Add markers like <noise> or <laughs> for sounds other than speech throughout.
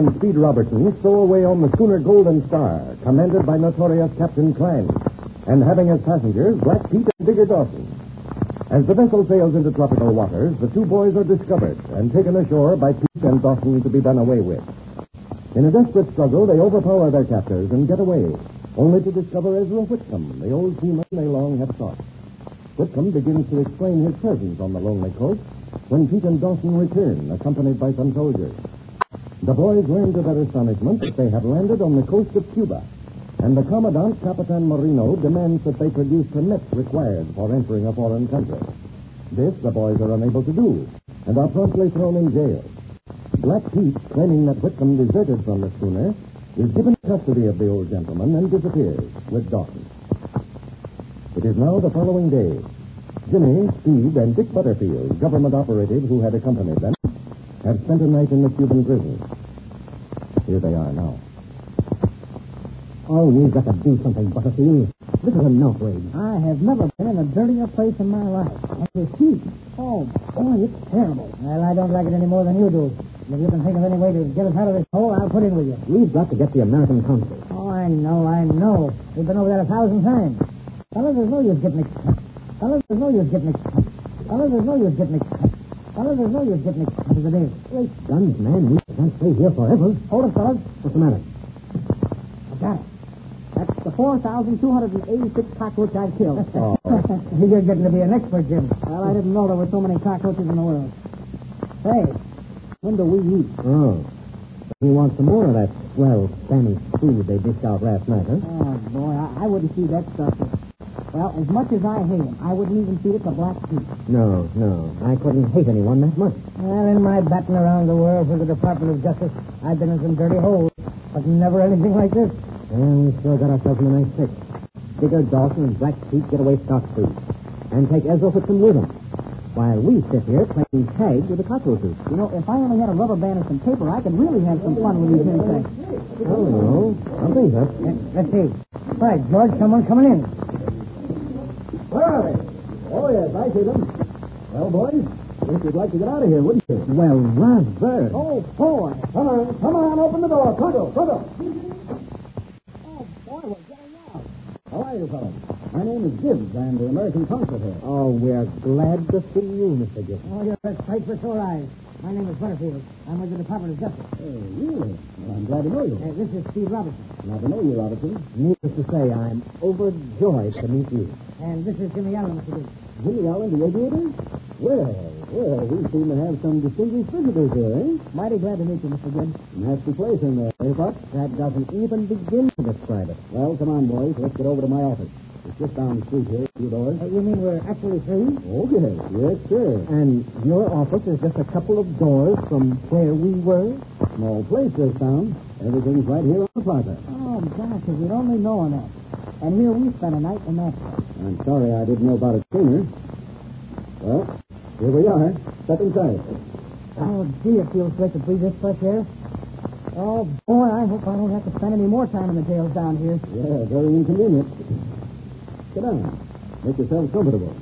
And Speed Robertson stow away on the schooner Golden Star, commanded by notorious Captain Klein, and having as passengers Black Pete and Digger Dawson. As the vessel sails into tropical waters, the two boys are discovered and taken ashore by Pete and Dawson to be done away with. In a desperate struggle, they overpower their captors and get away, only to discover Ezra Whitcomb, the old seaman they long have sought. Whitcomb begins to explain his presence on the lonely coast when Pete and Dawson return, accompanied by some soldiers. The boys learn to their astonishment that they have landed on the coast of Cuba, and the Commandant, Capitan Marino, demands that they produce permits required for entering a foreign country. This the boys are unable to do, and are promptly thrown in jail. Black Pete, claiming that Whitcomb deserted from the schooner, is given custody of the old gentleman and disappears with Dawson. It is now the following day. Jimmy, Speed, and Dick Butterfield, government operative who had accompanied them, have spent a night in the Cuban prison. Here they are now. Oh, we've got to do something, Butterfield. This is an outrage. I have never been in a dirtier place in my life. And the heat. Oh, boy, it's terrible. Well, I don't like it any more than you do. If you can think of any way to get us out of this hole, I'll put in with you. We've got to get the American consul. Oh, I know, I know. We've been over that a thousand times. Fellas, there's no use getting excited. Fellas, there's no use getting excited. Fellas, there's no use getting excited. Fellas, there's no use getting excited it is. Great guns, man. We can't stay here forever. Hold it, fellas. What's the matter? I got it. That's the 4,286 cockroach I've killed. <laughs> Oh. <laughs> You're getting to be an expert, Jim. Well, I didn't know there were so many cockroaches in the world. Say, when do we eat? Oh. You want some more of that swell Spanish food they dished out last night, huh? Oh, boy, I, I wouldn't feed that stuff. Well, as much as I hate him, I wouldn't even feed it to Black Pete. No, no. I couldn't hate anyone that much. Well, in my batting around the world for the Department of Justice, I've been in some dirty holes, but never anything like this. Well, we still got ourselves in a nice fix. Digger Dawson and Black Pete get away scot-free. And take Ezra Whitcomb with them. While we sit here playing tag with the cockroaches. You know, if I only had a rubber band and some paper, I could really have some fun with these insects. Oh, no. Something's up. Let's see. Right, George, someone coming in. Oh, yes, I see them. Well, boys, I guess you'd like to get out of here, wouldn't you? Well, rather. Oh, boy. Come on, come on, open the door. Pronto, pronto. Oh, boy, we're getting out. How are you, fellas? My name is Gibbs. I'm the American consul here. Oh, we're glad to see you, Mr. Gibbs. Oh, you're a sight for sore eyes. My name is Butterfield. I'm with the Department of Justice. Oh, really? Well, I'm glad to know you. Uh, this is Speed Robertson. Glad to know you, Robertson. Needless to say, I'm overjoyed to meet you. And this is Jimmy Allen, Mr. Gibbs. Jimmy Allen, the aviator? Well, well, we seem to have some distinguished visitors here, eh? Mighty glad to meet you, Mr. Gibbs. Nasty place in there, eh, Buck? That doesn't even begin to describe it. Well, come on, boys. Let's get over to my office. It's just down the street here, a few doors. Uh, you mean we're actually free? Oh, yes, yes, sir. And your office is just a couple of doors from where we were? Small place this town. Everything's right here on the plaza. Oh, gosh, if we'd only known that. And here we spent a night in that. I'm sorry I didn't know about it sooner. Well, here we are. Step inside. Oh, gee, it feels great to breathe this fresh air. Oh, boy, I hope I don't have to spend any more time in the jails down here. Yeah, very inconvenient. Sit down. Make yourself comfortable.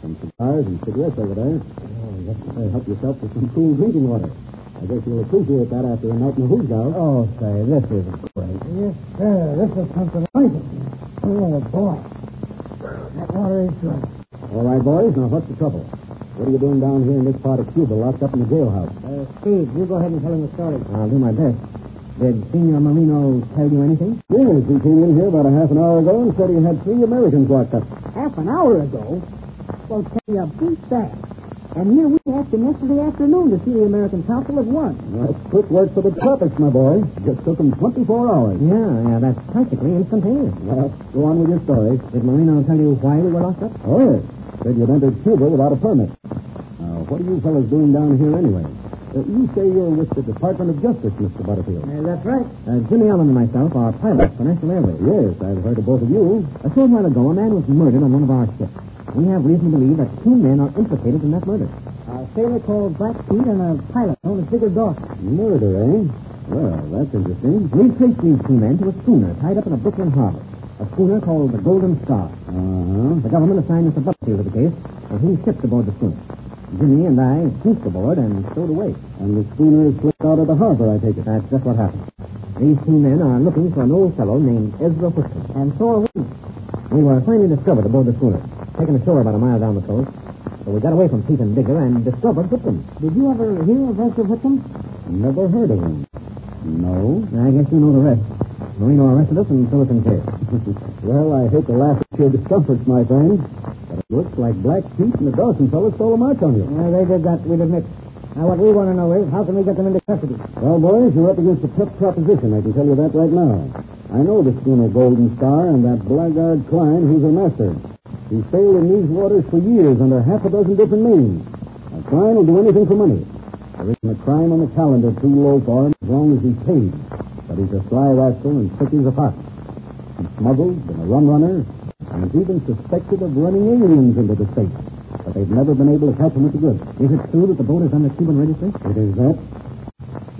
Some cigars and cigarettes over there. Oh, yes, sir. Help yourself to some cool drinking water. I guess you'll appreciate that after a night in the out. Oh, say, this is great. Yes, sir. This is something like it. Oh, boy. That water. All right, boys. Now, what's the trouble? What are you doing down here in this part of Cuba, locked up in the jailhouse? Uh, Speed, you go ahead and tell him the story. I'll do my best. Did Senor Marino tell you anything? Yes, he came in here about a half an hour ago and said he had three Americans locked up. Half an hour ago? Well, can you beat that? And here we asked him yesterday afternoon to see the American consul at once. That's quick work for the tropics, my boy. Just took them 24 hours. Yeah, yeah, that's practically instantaneous. Well, go on with your story. Did Marino tell you why we were locked up? Oh, yes. Said you'd entered Cuba without a permit. Now, what are you fellas doing down here anyway? Uh, you say you're with the Department of Justice, Mr. Butterfield. Uh, that's right. Uh, Jimmy Allen and myself are pilots for National Airways. Yes, I've heard of both of you. A short while ago, a man was murdered on one of our ships. We have reason to believe that two men are implicated in that murder. A sailor called Black Pete and a pilot known as Digger Dawson. Murder, eh? Well, that's interesting. We traced these two men to a schooner tied up in a Brooklyn harbor. A schooner called the Golden Star. Uh-huh. The government assigned Mr. Butterfield to the case, and he shipped aboard the schooner. Jimmy and I scooped aboard and stowed away. And the schooner is slipped out of the harbor, I take it. That's just what happened. These two men are looking for an old fellow named Ezra Whitcomb. And so are we. We were finally discovered aboard the schooner, taken ashore about a mile down the coast. So we got away from Pete and Digger and discovered Whitcomb. Did you ever hear of Ezra Whitcomb? Never heard of him. No. I guess you know the rest. Marino arrested us and threw us in jail. <laughs> well, I hate to laugh at your discomforts, my friend, but it looks like Black Pete and the Dawson fellow stole a march on you. Yeah, they did that, we'll admit. Now, what we want to know is, how can we get them into custody? Well, boys, you're up against a tough proposition. I can tell you that right now. I know the schooner Golden Star and that blackguard Klein, who's her master. He's sailed in these waters for years under half a dozen different names. A Klein will do anything for money. There isn't a crime on the calendar too low for him as long as he's paid. But he's a sly rascal and thick as a fox. He's smuggled, been a rum runner, and is even suspected of running aliens into the state. But they've never been able to catch him with the goods. Is it true that the boat is on the Cuban registry? It is that.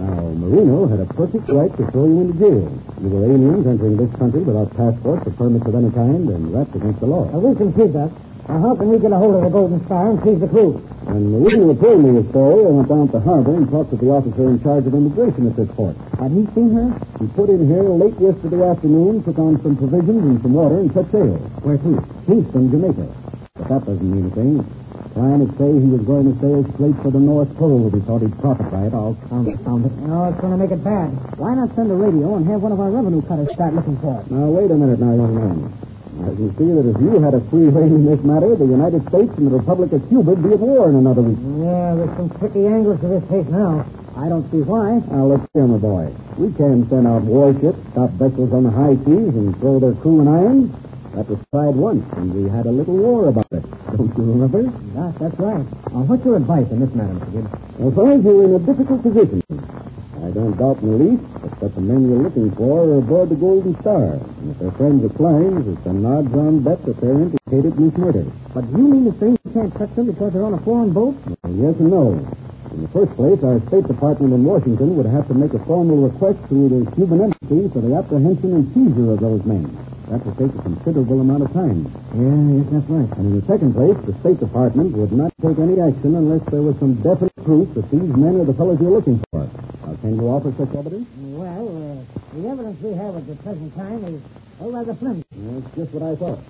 Now, Marino had a perfect right to throw you into jail. You were aliens entering this country without passports or permits of any kind, and that's against the law. Now, we can see that. Now, how can we get a hold of the Golden Star and seize the crew? When Marino told me his story, I went down to harbor and talked to the officer in charge of immigration at this port. Had he seen her? He put in here late yesterday afternoon, took on some provisions and some water, and set sail. Where to? Kingston, Jamaica. But that doesn't mean anything. Klein to say he was going to sail straight for the North Pole if he thought he'd profit by it. I'll Confound it. No, it's going to make it bad. Why not send a radio and have one of our revenue cutters start looking for it? Now, wait a minute now, young man. I can see that if you had a free rein in this matter, the United States and the Republic of Cuba would be at war in another week. Yeah, there's some tricky angles to this case now. I don't see why. Now, look here, my boy. We can send out warships, stop vessels on the high seas, and throw their crew in irons. That was tried once, and we had a little war about it. Don't you remember? Gosh, that's right. Uh, what's your advice in this matter, Mr. Gibbs? Well, fellas, you're in a difficult position. I don't doubt in the least but that the men you're looking for are aboard the Golden Star. And if they're friends of Klein's, it's an odds-on bet that they're implicated in this murder. But do you mean to say you can't touch them because they're on a foreign boat? Well, yes and no. In the first place, our State Department in Washington would have to make a formal request to the Cuban embassy for the apprehension and seizure of those men. That would take a considerable amount of time. Yeah, yes, that's right. And in the second place, the State Department would not take any action unless there was some definite proof that these men are the fellows you're looking for. Now, can you offer such evidence? Well, uh, the evidence we have at the present time is oh, rather flimsy. That's just what I thought.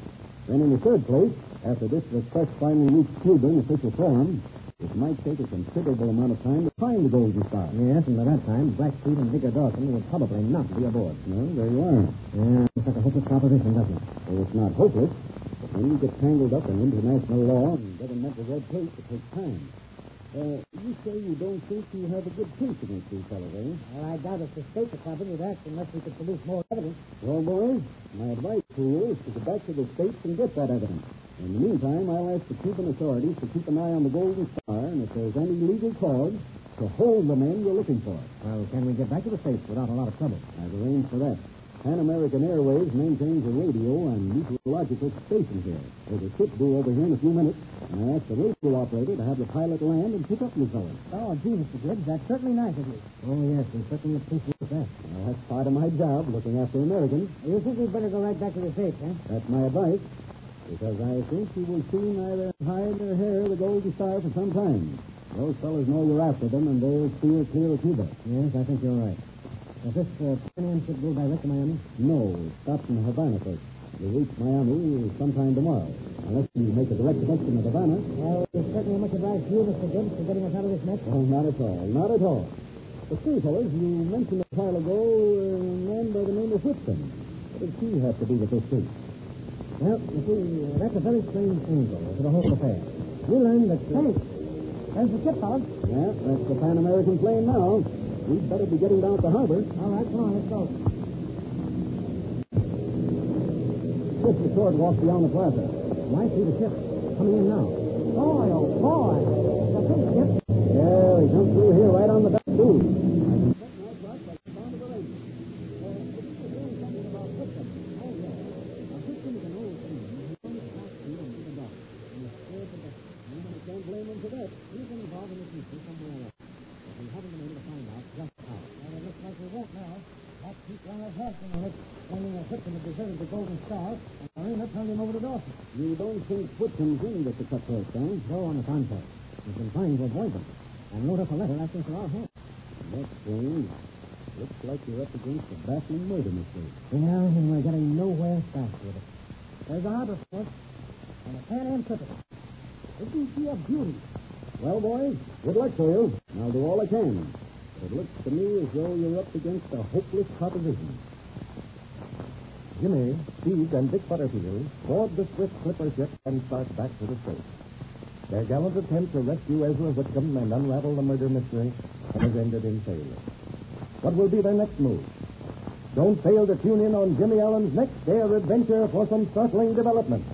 Then in the third place, after this request finally reached Cuba in official form, it might take a considerable amount of time to find the Golden Star. Yes, and by that time, Black Pete and Digger Dawson would probably not be aboard. Well, there you are. Yeah, it's like a hopeless proposition, doesn't it? Well, it's not hopeless, but when you get tangled up in international law and governmental red tape, it takes time. Uh, you say you don't think you have a good case against these fellows, eh? Well, I doubt if the State Department would act unless we could produce more evidence. Well, boys, my advice to you is to go back to the States and get that evidence. In the meantime, I'll ask the Cuban authorities to keep an eye on the Golden Star, and if there's any legal cause, to hold the men you're looking for. Well, can we get back to the States without a lot of trouble? I've arranged for that. Pan American Airways maintains a radio and meteorological station here. There's a ship due over here in a few minutes, and I asked the radio operator to have the pilot land and pick up the fellas. Oh, gee, Mr. Gibbs, that's certainly nice of you. Oh, yes, we certainly appreciate that. Well, that's part of my job, looking after Americans. You think we'd better go right back to the States, eh? That's my advice, because I think you will see neither hide nor hair of the Golden Star for some time. Those fellows know you're after them, and they'll steer clear of Cuba. Yes, I think you're right. Does this uh, Pan ship go direct to Miami? No, it stops in Havana first. we'll reach Miami sometime tomorrow, unless you make a direct connection to Havana. Well, it's certainly much obliged to you, Mr. Gibbs, for getting us out of this mess. Oh, not at all, not at all. But see, fellas, you mentioned a while ago a man by the name of Whitson. What does he have to do with this case? Well, you see, uh, that's a very strange angle to the whole affair. We learned that... Hey, there's the ship, fellas. Yeah, that's the Pan American plane now. We'd better be getting down to the harbor. All right, come on, let's go. Just the short walk beyond the plaza. Why see the ship coming in now? Boy, oh, boy. The big ship. Yeah, he comes through here right on the back tube. Can't that. Been involved in this mystery somewhere else. But we haven't been able to find out just how. Well, it looks like we won't now. That keeps on our head on it, claiming that Whitman had deserted the Golden Star, and Marino turned him over to Dawson. You don't think Whitman's in with the cutthroat, huh? Eh? No, on the contrary. We've been trying to avoid them. And wrote up a letter asking for our help. That's strange. Looks like you're up against a baffling murder mystery. Yeah, and we're getting nowhere fast with it. There's a harbor fort and a Pan Am. Isn't she a beauty? Well, boys, good luck to you. I'll do all I can. It looks to me as though you're up against a hopeless proposition. Jimmy, Speed, and Dick Butterfield board the swift clipper ship and start back to the States. Their gallant attempt to rescue Ezra Whitcomb and unravel the murder mystery has ended in failure. What will be their next move? Don't fail to tune in on Jimmy Allen's next dare adventure for some startling developments.